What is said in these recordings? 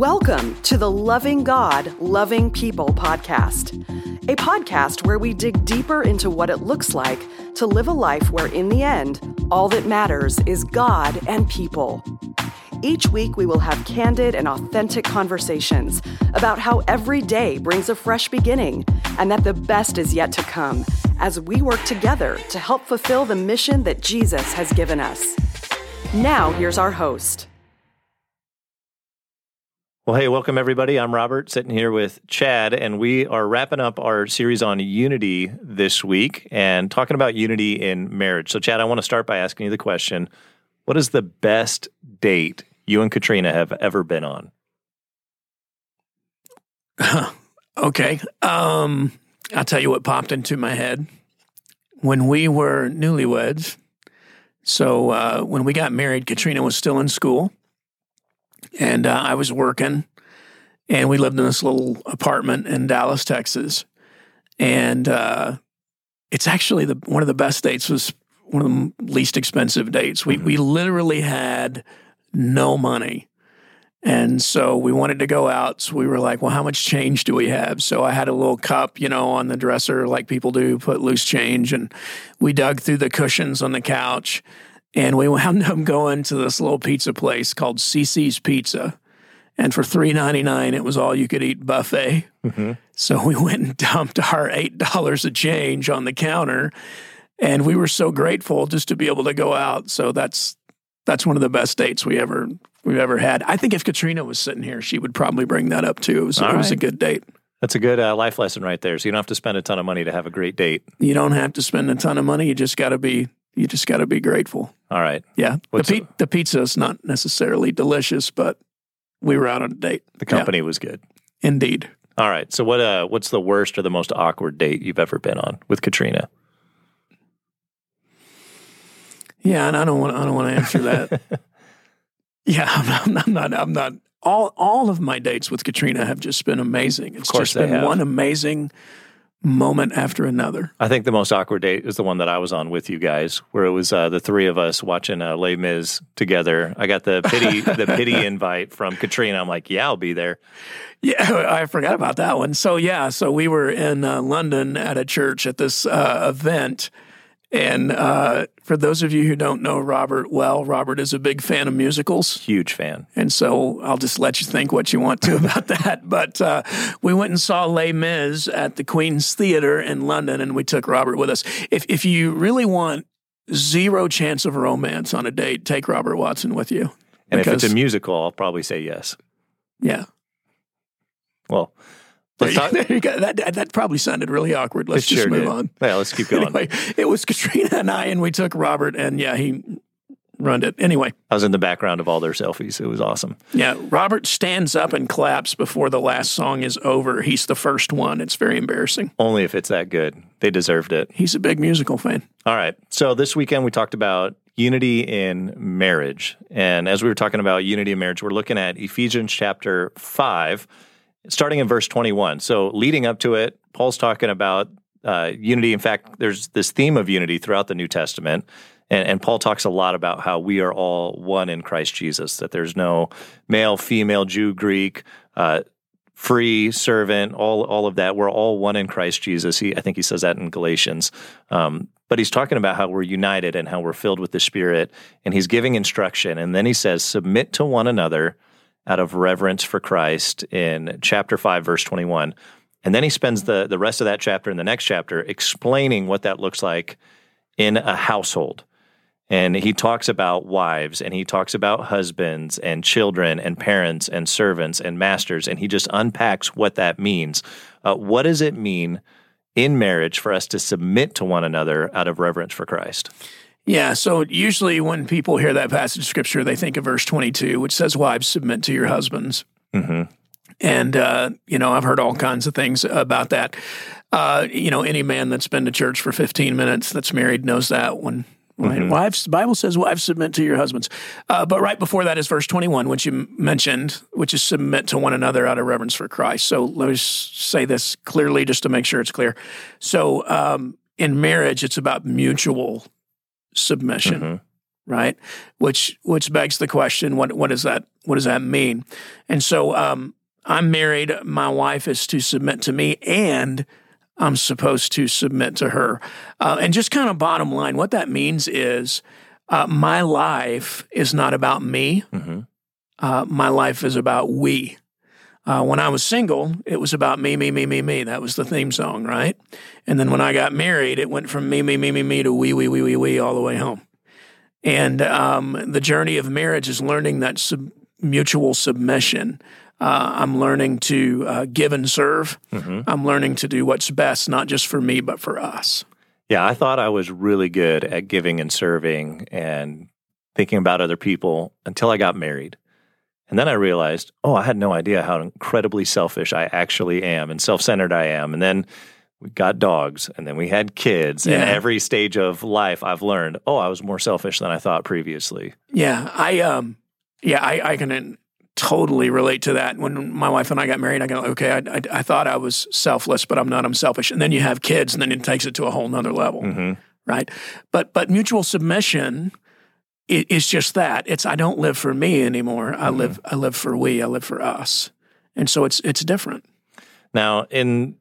Welcome to the Loving God, Loving People podcast, a podcast where we dig deeper into what it looks like to live a life where, in the end, all that matters is God and people. Each week, we will have candid and authentic conversations about how every day brings a fresh beginning and that the best is yet to come as we work together to help fulfill the mission that Jesus has given us. Now, here's our host. Well, hey, welcome everybody. I'm Robert, sitting here with Chad, and we are wrapping up our series on unity this week and talking about unity in marriage. So, Chad, I want to start by asking you the question What is the best date you and Katrina have ever been on? okay. Um, I'll tell you what popped into my head. When we were newlyweds, so uh, when we got married, Katrina was still in school and uh, I was working, and we lived in this little apartment in Dallas, Texas, and uh, it's actually the one of the best dates was one of the least expensive dates. We mm-hmm. we literally had no money. And so we wanted to go out. So we were like, well, how much change do we have? So I had a little cup, you know, on the dresser, like people do, put loose change. And we dug through the cushions on the couch and we wound up going to this little pizza place called CiCi's Pizza. And for three ninety nine, it was all you could eat buffet. Mm-hmm. So we went and dumped our eight dollars of change on the counter, and we were so grateful just to be able to go out. So that's that's one of the best dates we ever we've ever had. I think if Katrina was sitting here, she would probably bring that up too. It was, it was a good date. That's a good uh, life lesson right there. So you don't have to spend a ton of money to have a great date. You don't have to spend a ton of money. You just got to be you just got to be grateful. All right. Yeah. the, pe- the pizza is not necessarily delicious, but we were out on a date. The company yeah. was good. Indeed. All right. So what uh what's the worst or the most awkward date you've ever been on with Katrina? Yeah, and I don't want I don't want to answer that. yeah, I'm not, I'm not I'm not all all of my dates with Katrina have just been amazing. It's just been have. one amazing moment after another. I think the most awkward date is the one that I was on with you guys, where it was uh, the three of us watching uh, Les Mis together. I got the pity the pity invite from Katrina. I'm like, yeah, I'll be there. Yeah, I forgot about that one. So yeah, so we were in uh, London at a church at this uh, event and uh, for those of you who don't know Robert well, Robert is a big fan of musicals. Huge fan. And so I'll just let you think what you want to about that. But uh, we went and saw Les Mis at the Queen's Theatre in London, and we took Robert with us. If, if you really want zero chance of romance on a date, take Robert Watson with you. And because, if it's a musical, I'll probably say yes. Yeah. Well, Let's talk. that, that probably sounded really awkward. Let's just sure move did. on. Yeah, let's keep going. Anyway, it was Katrina and I, and we took Robert, and yeah, he run it. Anyway, I was in the background of all their selfies. It was awesome. Yeah, Robert stands up and claps before the last song is over. He's the first one. It's very embarrassing. Only if it's that good. They deserved it. He's a big musical fan. All right. So this weekend we talked about unity in marriage. And as we were talking about unity in marriage, we're looking at Ephesians chapter 5 starting in verse 21. So, leading up to it, Paul's talking about uh, unity. In fact, there's this theme of unity throughout the New Testament. And, and, Paul talks a lot about how we are all one in Christ Jesus, that there's no male, female, Jew, Greek, uh, free, servant, all, all of that. We're all one in Christ Jesus. He, I think he says that in Galatians. Um, but he's talking about how we're united and how we're filled with the Spirit. And he's giving instruction. And then he says, Submit to one another out of reverence for Christ in chapter 5, verse 21. And then he spends the, the rest of that chapter in the next chapter explaining what that looks like in a household. And he talks about wives and he talks about husbands and children and parents and servants and masters. And he just unpacks what that means. Uh, what does it mean in marriage for us to submit to one another out of reverence for Christ? Yeah, so usually when people hear that passage of scripture, they think of verse 22, which says, Wives, submit to your husbands. Mm-hmm. And, uh, you know, I've heard all kinds of things about that. Uh, you know, any man that's been to church for 15 minutes that's married knows that one. Right? Mm-hmm. Wives, the Bible says, wives submit to your husbands. Uh, but right before that is verse 21, which you mentioned, which is submit to one another out of reverence for Christ. So let me say this clearly just to make sure it's clear. So um, in marriage, it's about mutual submission. Mm-hmm. right? Which which begs the question, what what does that what does that mean? And so um, I'm married. My wife is to submit to me, and I'm supposed to submit to her. Uh, and just kind of bottom line, what that means is uh, my life is not about me. Mm-hmm. Uh, my life is about we. Uh, when I was single, it was about me, me, me, me, me. That was the theme song, right? And then when I got married, it went from me, me, me, me, me to we, we, we, we, we all the way home. And um, the journey of marriage is learning that sub- mutual submission. Uh, I'm learning to uh, give and serve. Mm-hmm. I'm learning to do what's best, not just for me, but for us. Yeah, I thought I was really good at giving and serving and thinking about other people until I got married. And then I realized, oh, I had no idea how incredibly selfish I actually am and self centered I am. And then we got dogs and then we had kids. And every stage of life, I've learned, oh, I was more selfish than I thought previously. Yeah, I um, yeah, I, I can totally relate to that. When my wife and I got married, I go, okay, I, I, I thought I was selfless, but I'm not. I'm selfish. And then you have kids, and then it takes it to a whole nother level, hmm right? But but mutual submission i- is just that. It's I don't live for me anymore. I mm-hmm. live I live for we. I live for us, and so it's it's different. Now, in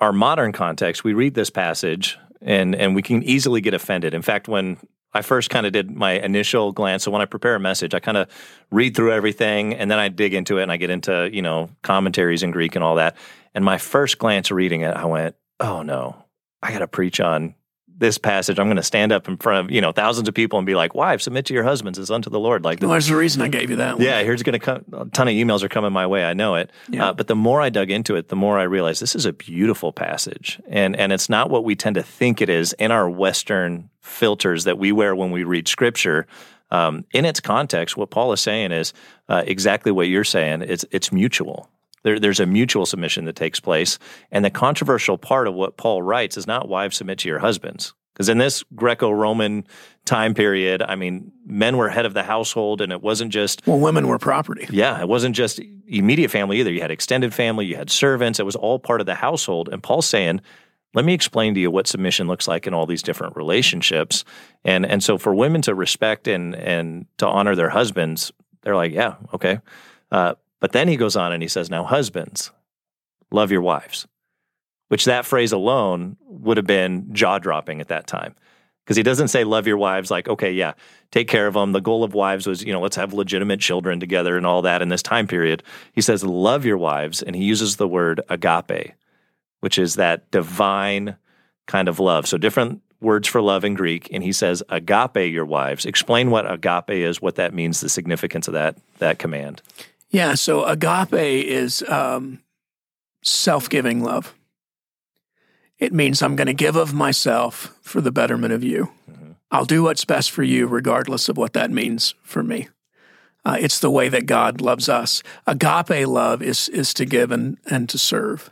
our modern context, we read this passage and and we can easily get offended. In fact, when I first kind of did my initial glance, so when I prepare a message, I kind of read through everything and then I dig into it and I get into, you know, commentaries in Greek and all that. And my first glance reading it, I went, "Oh no. I got to preach on this passage. I'm going to stand up in front of, you know, thousands of people and be like, "Wives, submit to your husbands as unto the Lord." Like Well, there's a reason I gave you that one. yeah, here's going to come. A ton of emails are coming my way. I know it. Yeah. Uh, but the more I dug into it, the more I realized this is a beautiful passage, and and it's not what we tend to think it is in our Western filters that we wear when we read Scripture. Um, in its context, what Paul is saying is uh, exactly what you're saying. It's it's mutual. There, there's a mutual submission that takes place, and the controversial part of what Paul writes is not wives submit to your husbands. Because in this Greco-Roman time period, I mean, men were head of the household, and it wasn't just Well, women were property. yeah, it wasn't just immediate family either. You had extended family, you had servants. It was all part of the household. And Paul's saying, let me explain to you what submission looks like in all these different relationships. And and so for women to respect and and to honor their husbands, they're like, yeah, okay. Uh, but then he goes on and he says, now husbands, love your wives. Which that phrase alone would have been jaw dropping at that time. Because he doesn't say love your wives like, okay, yeah, take care of them. The goal of wives was, you know, let's have legitimate children together and all that in this time period. He says, love your wives. And he uses the word agape, which is that divine kind of love. So different words for love in Greek. And he says, agape your wives. Explain what agape is, what that means, the significance of that, that command. Yeah, so agape is um, self giving love. It means I'm going to give of myself for the betterment of you. I'll do what's best for you, regardless of what that means for me. Uh, it's the way that God loves us. Agape love is is to give and and to serve.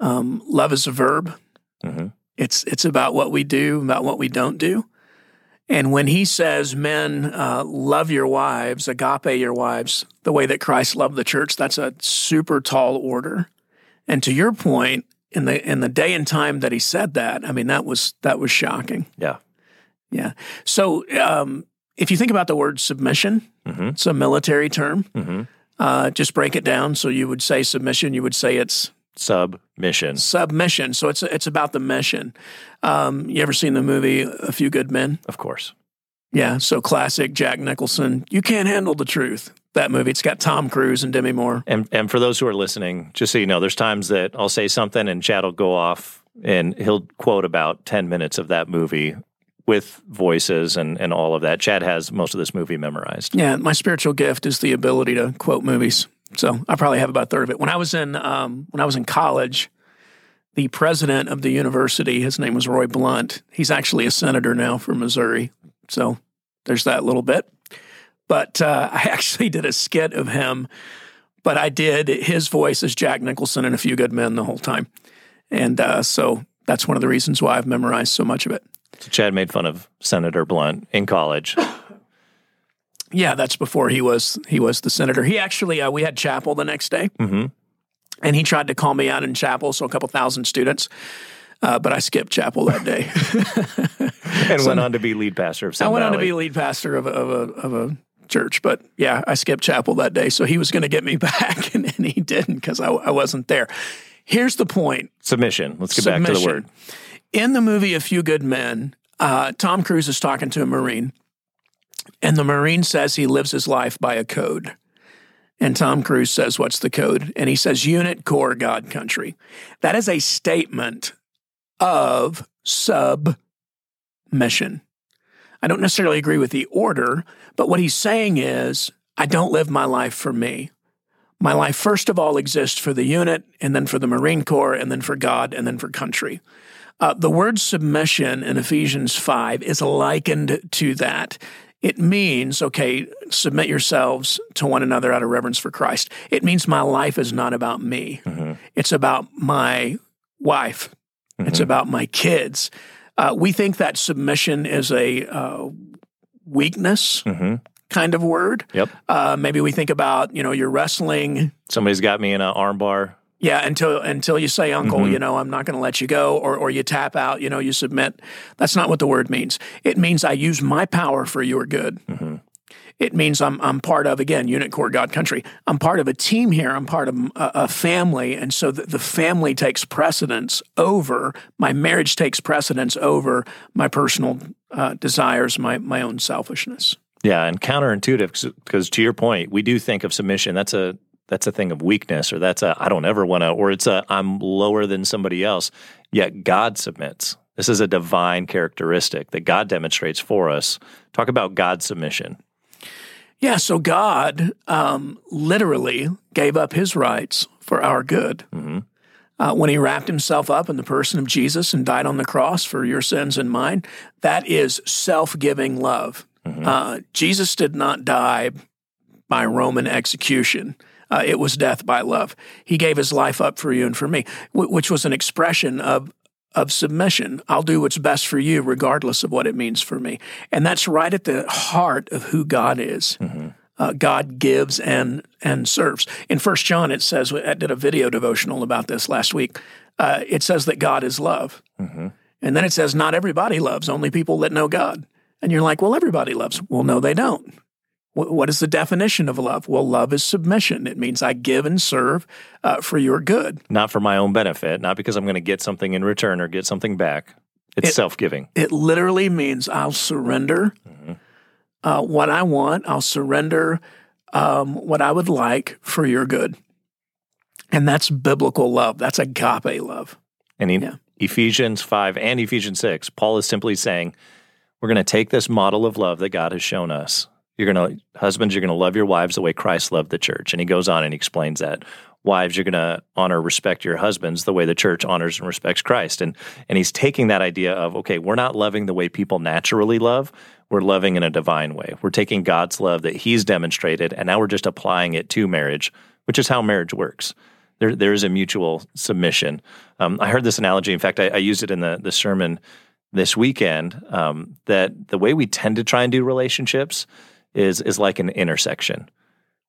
Um, love is a verb. Mhm. It's it's about what we do, about what we don't do. And when he says, "Men, uh, love your wives, agape your wives, the way that Christ loved the church," that's a super tall order. And to your point, in the in the day and time that he said that, I mean, that was that was shocking. Yeah. Yeah. So um, if you think about the word submission, Mhm. it's a military term. Mhm. Uh, just break it down. So you would say submission. You would say it's Submission. submission. So it's it's about the mission. Um, you ever seen the movie A Few Good Men? Of course. Yeah. So classic Jack Nicholson. You can't handle the truth. That movie. It's got Tom Cruise and Demi Moore. And and for those who are listening, just so you know, there's times that I'll say something and Chad will go off and he'll quote about 10 minutes of that movie with voices and, and all of that. Chad has most of this movie memorized. Yeah, my spiritual gift is the ability to quote movies. So I probably have about a third of it. When I was in um, when I was in college, the president of the university, his name was Roy Blunt. He's actually a senator now for Missouri. So there's that little bit. But uh, I actually did a skit of him, but I did his voice as Jack Nicholson and a few good men the whole time. And uh, so that's one of the reasons why I've memorized so much of it. So Chad made fun of Senator Blunt in college. Yeah, that's before he was he was the senator. He actually uh, we had chapel the next day, Mhm. and he tried to call me out in chapel. So a couple thousand students, uh, but I skipped chapel that day. and went on to be lead pastor of Sun I went on to be lead pastor of a, of a, of a church, but yeah, I skipped chapel that day. So he was going to get me back, and, and he didn't because I, I wasn't there. Here's the point submission. Let's get back to the word. in the movie A Few Good Men, uh, Tom Cruise is talking to a Marine, and the Marine says he lives his life by a code. And Tom Cruise says, What's the code? And he says, Unit Corps God Country. That is a statement of submission. I don't necessarily agree with the order, but what he's saying is, I don't live my life for me. My life, first of all, exists for the unit, and then for the Marine Corps, and then for God, and then for country. Uh, the word submission in Ephesians 5 is likened to that. It means, okay, submit yourselves to one another out of reverence for Christ. It means my life is not about me, it's about my wife, it's about my kids. Uh, we think that submission is a uh, weakness hmm kind of word. Yep. Uh, maybe we think about, you know, you're wrestling Somebody's got me in an arm bar. Yeah, until until you say, Uncle, Mm-hmm. you know, I'm not going to let you go, or or you tap out, you know, you submit. That's not what the word means. It means I use my power for your good. Mm-hmm. It means I'm I'm part of again unit corps God country. I'm part of a team here. I'm part of a, a family, and so the, the family takes precedence over my marriage takes precedence over my personal uh, desires, my my own selfishness. Yeah, and counterintuitive because to your point, we do think of submission. That's a that's a thing of weakness, or that's a I don't ever want to, or it's a I'm lower than somebody else. Yet God submits. This is a divine characteristic that God demonstrates for us. Talk about God's submission. Yeah, so God um, literally gave up his rights for our good. Uh, when he wrapped himself up in the person of Jesus and died on the cross for your sins and mine, that is self giving love. Uh, Jesus did not die by Roman execution. Uh, it was death by love. He gave his life up for you and for me, wh- which was an expression of of submission. I'll do what's best for you, regardless of what it means for me. And that's right at the heart of who God is. Uh, God gives and and serves. In First John, it says I did a video devotional about this last week. Uh, it says that God is love, and then it says not everybody loves, only people that know God. And you're like, well, everybody loves. Well, no, they don't. Wh- What is the definition of love? Well, love is submission. It means I give and serve uh, for your good. Not for my own benefit, not because I'm going to get something in return or get something back. It's It- self giving. It literally means I'll surrender uh, what I want. I'll surrender um, what I would like for your good. And that's biblical love. That's agape love. And in Yeah. Ephesians 5 and Ephesians 6, Paul is simply saying, we're going to take this model of love that God has shown us. You're going to, husbands, you're going to love your wives the way Christ loved the church. And he goes on and he explains that. Wives, you're going to honor, respect your husbands the way the church honors and respects Christ. And, and he's taking that idea of, okay, we're not loving the way people naturally love. We're loving in a divine way. We're taking God's love that he's demonstrated, and now we're just applying it to marriage, which is how marriage works there there is a mutual submission. Um, I heard this analogy. In fact, I, I used it in the the sermon this weekend. Um, that the way we tend to try and do relationships is is like an intersection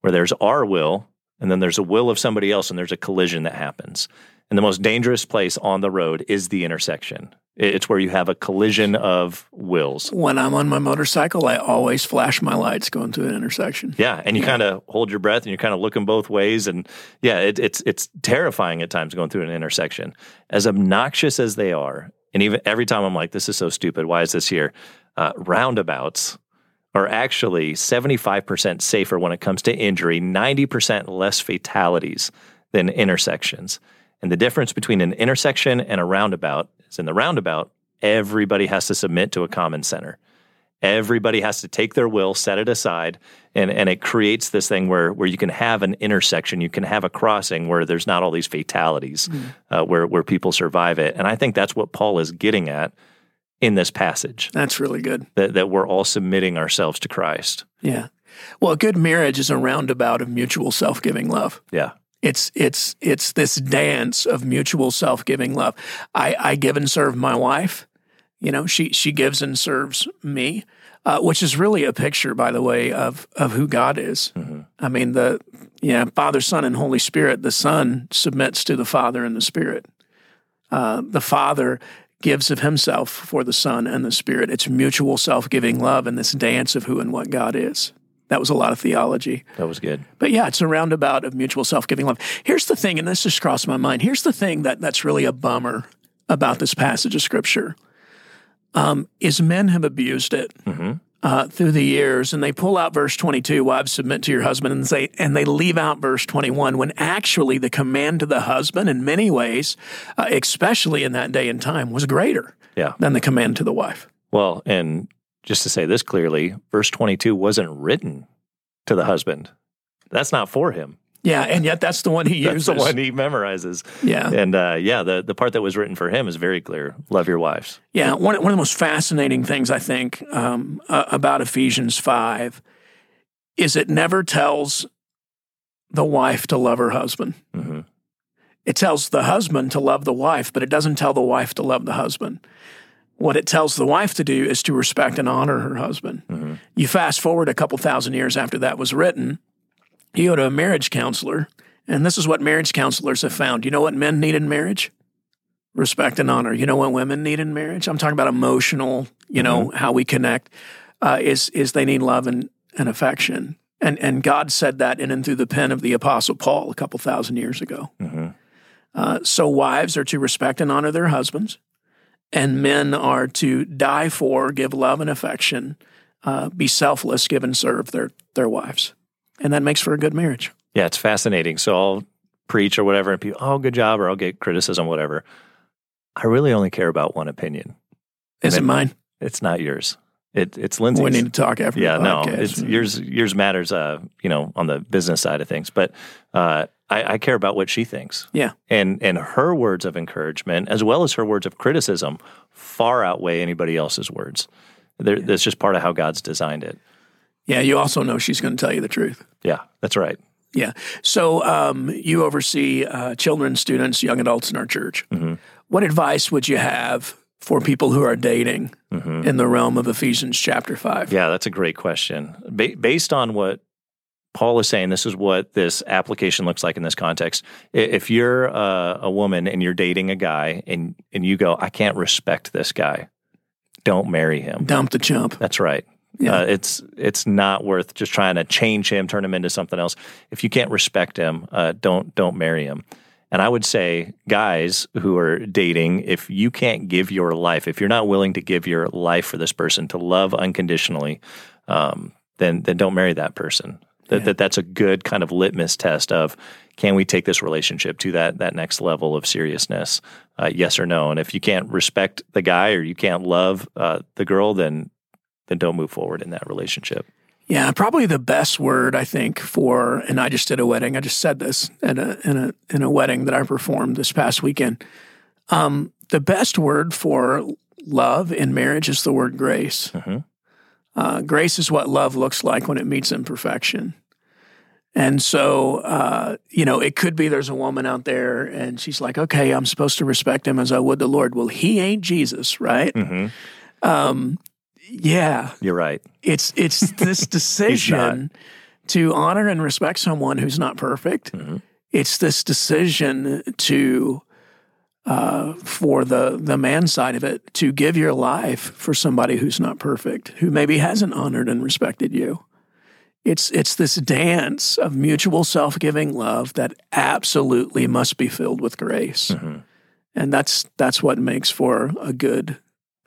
where there's our will and then there's a will of somebody else and there's a collision that happens. And the most dangerous place on the road is the intersection. It's where you have a collision of wills. When I'm on my motorcycle, I always flash my lights going through an intersection. Yeah, and you kind of hold your breath and you're kind of looking both ways, and yeah, it, it's it's terrifying at times going through an intersection. As obnoxious as they are, and even every time I'm like, "This is so stupid. Why is this here?" Uh, roundabouts are actually 75% safer when it comes to injury, 90% less fatalities than intersections. And the difference between an intersection and a roundabout is in the roundabout, everybody has to submit to a common center. Everybody has to take their will, set it aside, and, and it creates this thing where, where you can have an intersection, you can have a crossing where there's not all these fatalities, uh, where, where people survive it. And I think that's what Paul is getting at in this passage That's really good. that, that we're all submitting ourselves to Christ. Yeah. Well, a good marriage is a roundabout of mutual self giving love. Yeah. It's it's it's this dance of mutual self giving love. I, I give and serve my wife. You know, she she gives and serves me, uh, which is really a picture, by the way, of of who God is. I mean, the yeah, Father, Son, and Holy Spirit. The Son submits to the Father and the Spirit. uh, the Father gives of himself for the Son and the Spirit. It's mutual self giving love and this dance of who and what God is. That was a lot of theology. That was good. But yeah, it's a roundabout of mutual self giving love. Here's the thing, and this just crossed my mind. Here's the thing that, that's really a bummer about this passage of Scripture um, is men have abused it. Mm-hmm. Uh, through the years, and they pull out verse 22, wives submit to your husband, and say, and they leave out verse 21, when actually the command to the husband, in many ways, uh, especially in that day and time, was greater Yeah. than the command to the wife. Well, and just to say this clearly, verse 22 wasn't written to the husband. That's not for him. Yeah, and yet that's the one he That's uses. the one he memorizes. Yeah. And uh, yeah, the, the part that was written for him is very clear. Love your wives. Yeah, one, one of the most fascinating things I think um, uh, about Ephesians 5 is it never tells the wife to love her husband. hmm It tells the husband to love the wife, but it doesn't tell the wife to love the husband. What it tells the wife to do is to respect and honor her husband. Mhm. You fast forward a couple thousand years after that was written, you go to a marriage counselor, and this is what marriage counselors have found. You know what men need in marriage? Respect and honor. You know what women need in marriage? I'm talking about emotional, you know, how we connect, uh, is, is they need love and, and affection. And, and God said that in and through the pen of the Apostle Paul a couple thousand years ago. hmm Uh, so wives are to respect and honor their husbands, and men are to die for, give love and affection, uh, be selfless, give and serve their their wives, and that makes for a good marriage. Yeah, it's fascinating. So I'll preach or whatever, and people, oh, good job, or I'll get criticism, whatever. I really only care about one opinion. Is it then- mine? It's not yours. It, it's Lindsay's. We need to talk after. yeah, no, it's yours. Yours matters. Uh, you know, on the business side of things, but uh, I, I care about what she thinks. Yeah. and and her words of encouragement, as well as her words of criticism, far outweigh anybody else's words. They're, That's just part of how God's designed it. Yeah, you also know she's going to tell you the truth. Yeah, that's right. Yeah. So um, you oversee uh, children, students, young adults in our church. Mhm. What advice would you have for people who are dating hmm in the realm of Ephesians chapter five? Yeah, that's a great question. Ba- based on what Paul is saying, this is what this application looks like in this context. If you're a, a woman and you're dating a guy and, and you go, I can't respect this guy, don't marry him. Dump the chump. That's right. Yeah. Uh, it's it's not worth just trying to change him, turn him into something else. If you can't respect him, uh, don't don't marry him. And I would say, guys who are dating, if you can't give your life, if you're not willing to give your life for this person to love unconditionally, um, then then don't marry that person. That, Yeah. that that's a good kind of litmus test of can we take this relationship to that that next level of seriousness? Uh, yes or no. And if you can't respect the guy or you can't love uh, the girl, then then don't move forward in that relationship. Yeah, probably the best word I think for, and I just did a wedding. I just said this in a in a in a wedding that I performed this past weekend. Um, the best word for love in marriage is the word grace. Mhm. Uh, grace is what love looks like when it meets imperfection. And so, uh, you know, it could be there's a woman out there and she's like, okay, I'm supposed to respect him as I would the Lord. Well, he ain't Jesus, right? Mm-hmm. Um, yeah, You're right. it's it's this decision to honor and respect someone who's not perfect. Mhm. It's this decision to uh, for the the man side of it to give your life for somebody who's not perfect, who maybe hasn't honored and respected you. It's it's this dance of mutual self giving love that absolutely must be filled with grace, Mhm. and that's that's what makes for a good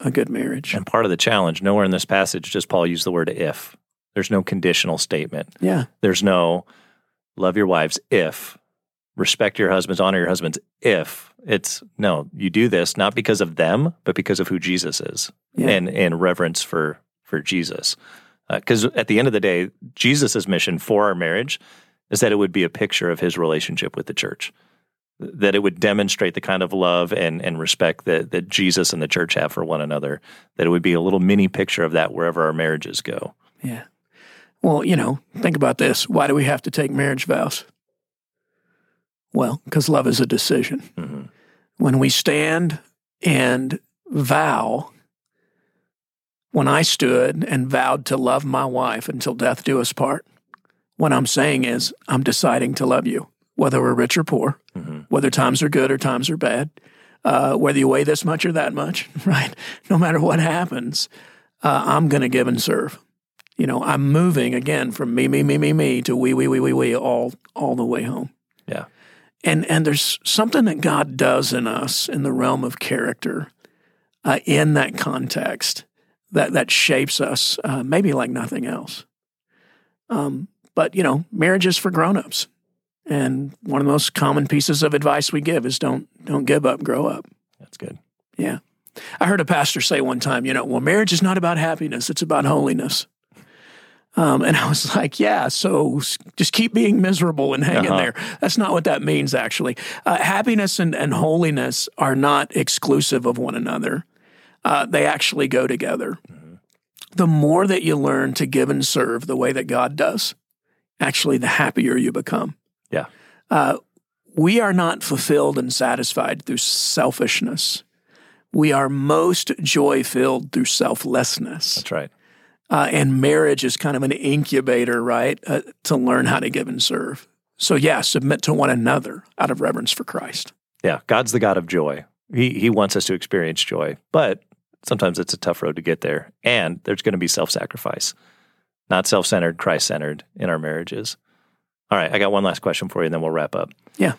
a good marriage. And part of the challenge, nowhere in this passage does Paul use the word if. There's no conditional statement. Yeah, There's no love your wives if, respect your husbands, honor your husbands if. It's no, you do this not because of them, but because of who Jesus is Yeah. and, and reverence for, for Jesus. Uh, because at the end of the day, Jesus' mission for our marriage is that it would be a picture of his relationship with the church, that it would demonstrate the kind of love and, and respect that, that Jesus and the church have for one another, that it would be a little mini picture of that wherever our marriages go. Yeah. Well, you know, think about this. Why do we have to take marriage vows? Well, because love is a decision. Mhm. When we stand and vow, when I stood and vowed to love my wife until death do us part, what I'm saying is I'm deciding to love you, whether we're rich or poor, Mhm. whether times are good or times are bad. uh, whether you weigh this much or that much, right? No matter what happens, uh, I'm going to give and serve. You know, I'm moving again from me, me, me, me, me to we, we, we, we, we, all, all the way home. Yeah. And and there's something that God does in us in the realm of character, uh, in that context, that that shapes us, uh, maybe like nothing else. Um, but you know, marriage is for grown-ups. And one of the most common pieces of advice we give is don't don't give up, grow up. That's good. Yeah. I heard a pastor say one time, you know, well, marriage is not about happiness, it's about holiness. Um, and I was like, yeah, so just keep being miserable and hang uh-huh. in there. That's not what that means, actually. Uh, happiness and, and holiness are not exclusive of one another, uh, they actually go together. Mm-hmm. The more that you learn to give and serve the way that God does, actually, the happier you become. Yeah. Uh, we are not fulfilled and satisfied through selfishness. We are most joy filled through selflessness. That's right. Uh, and marriage is kind of an incubator, right, uh, to learn how to give and serve. So, yeah, submit to one another out of reverence for Christ. Yeah, God's the God of joy. He, he wants us to experience joy, but sometimes it's a tough road to get there. And there's going to be self sacrifice, not self centered, Christ centered in our marriages. All right, I got one last question for you, and then we'll wrap up. Yeah.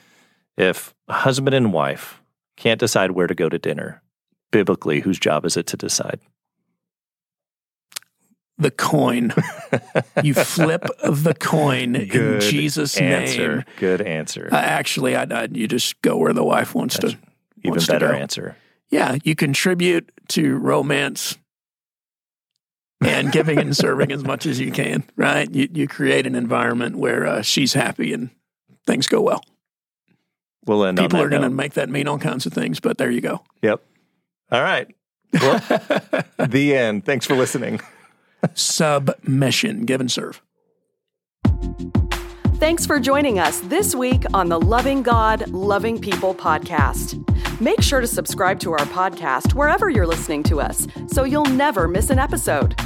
If husband and wife can't decide where to go to dinner, biblically, whose job is it to decide? The coin. you flip the coin Good in Jesus' answer. name. Good answer. Uh, actually, I, I, you just go where the wife wants That's to. Even wants better to answer. Yeah, you contribute to romance and giving and serving as much as you can, right? You, you create an environment where uh, she's happy and things go well. We'll end People are going to make that mean all kinds of things, but there you go. Yep. All right. Well, the end. Thanks for listening. Submission, give and serve. Thanks for joining us this week on the Loving God, Loving People podcast. Make sure to subscribe to our podcast wherever you're listening to us so you'll never miss an episode.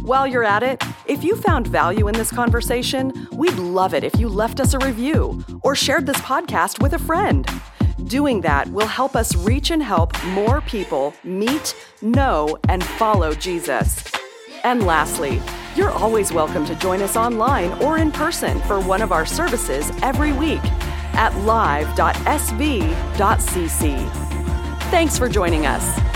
While you're at it, if you found value in this conversation, we'd love it if you left us a review or shared this podcast with a friend. Doing that will help us reach and help more people meet, know, and follow Jesus. And lastly, you're always welcome to join us online or in person for one of our services every week at live.sv.cc. Thanks for joining us.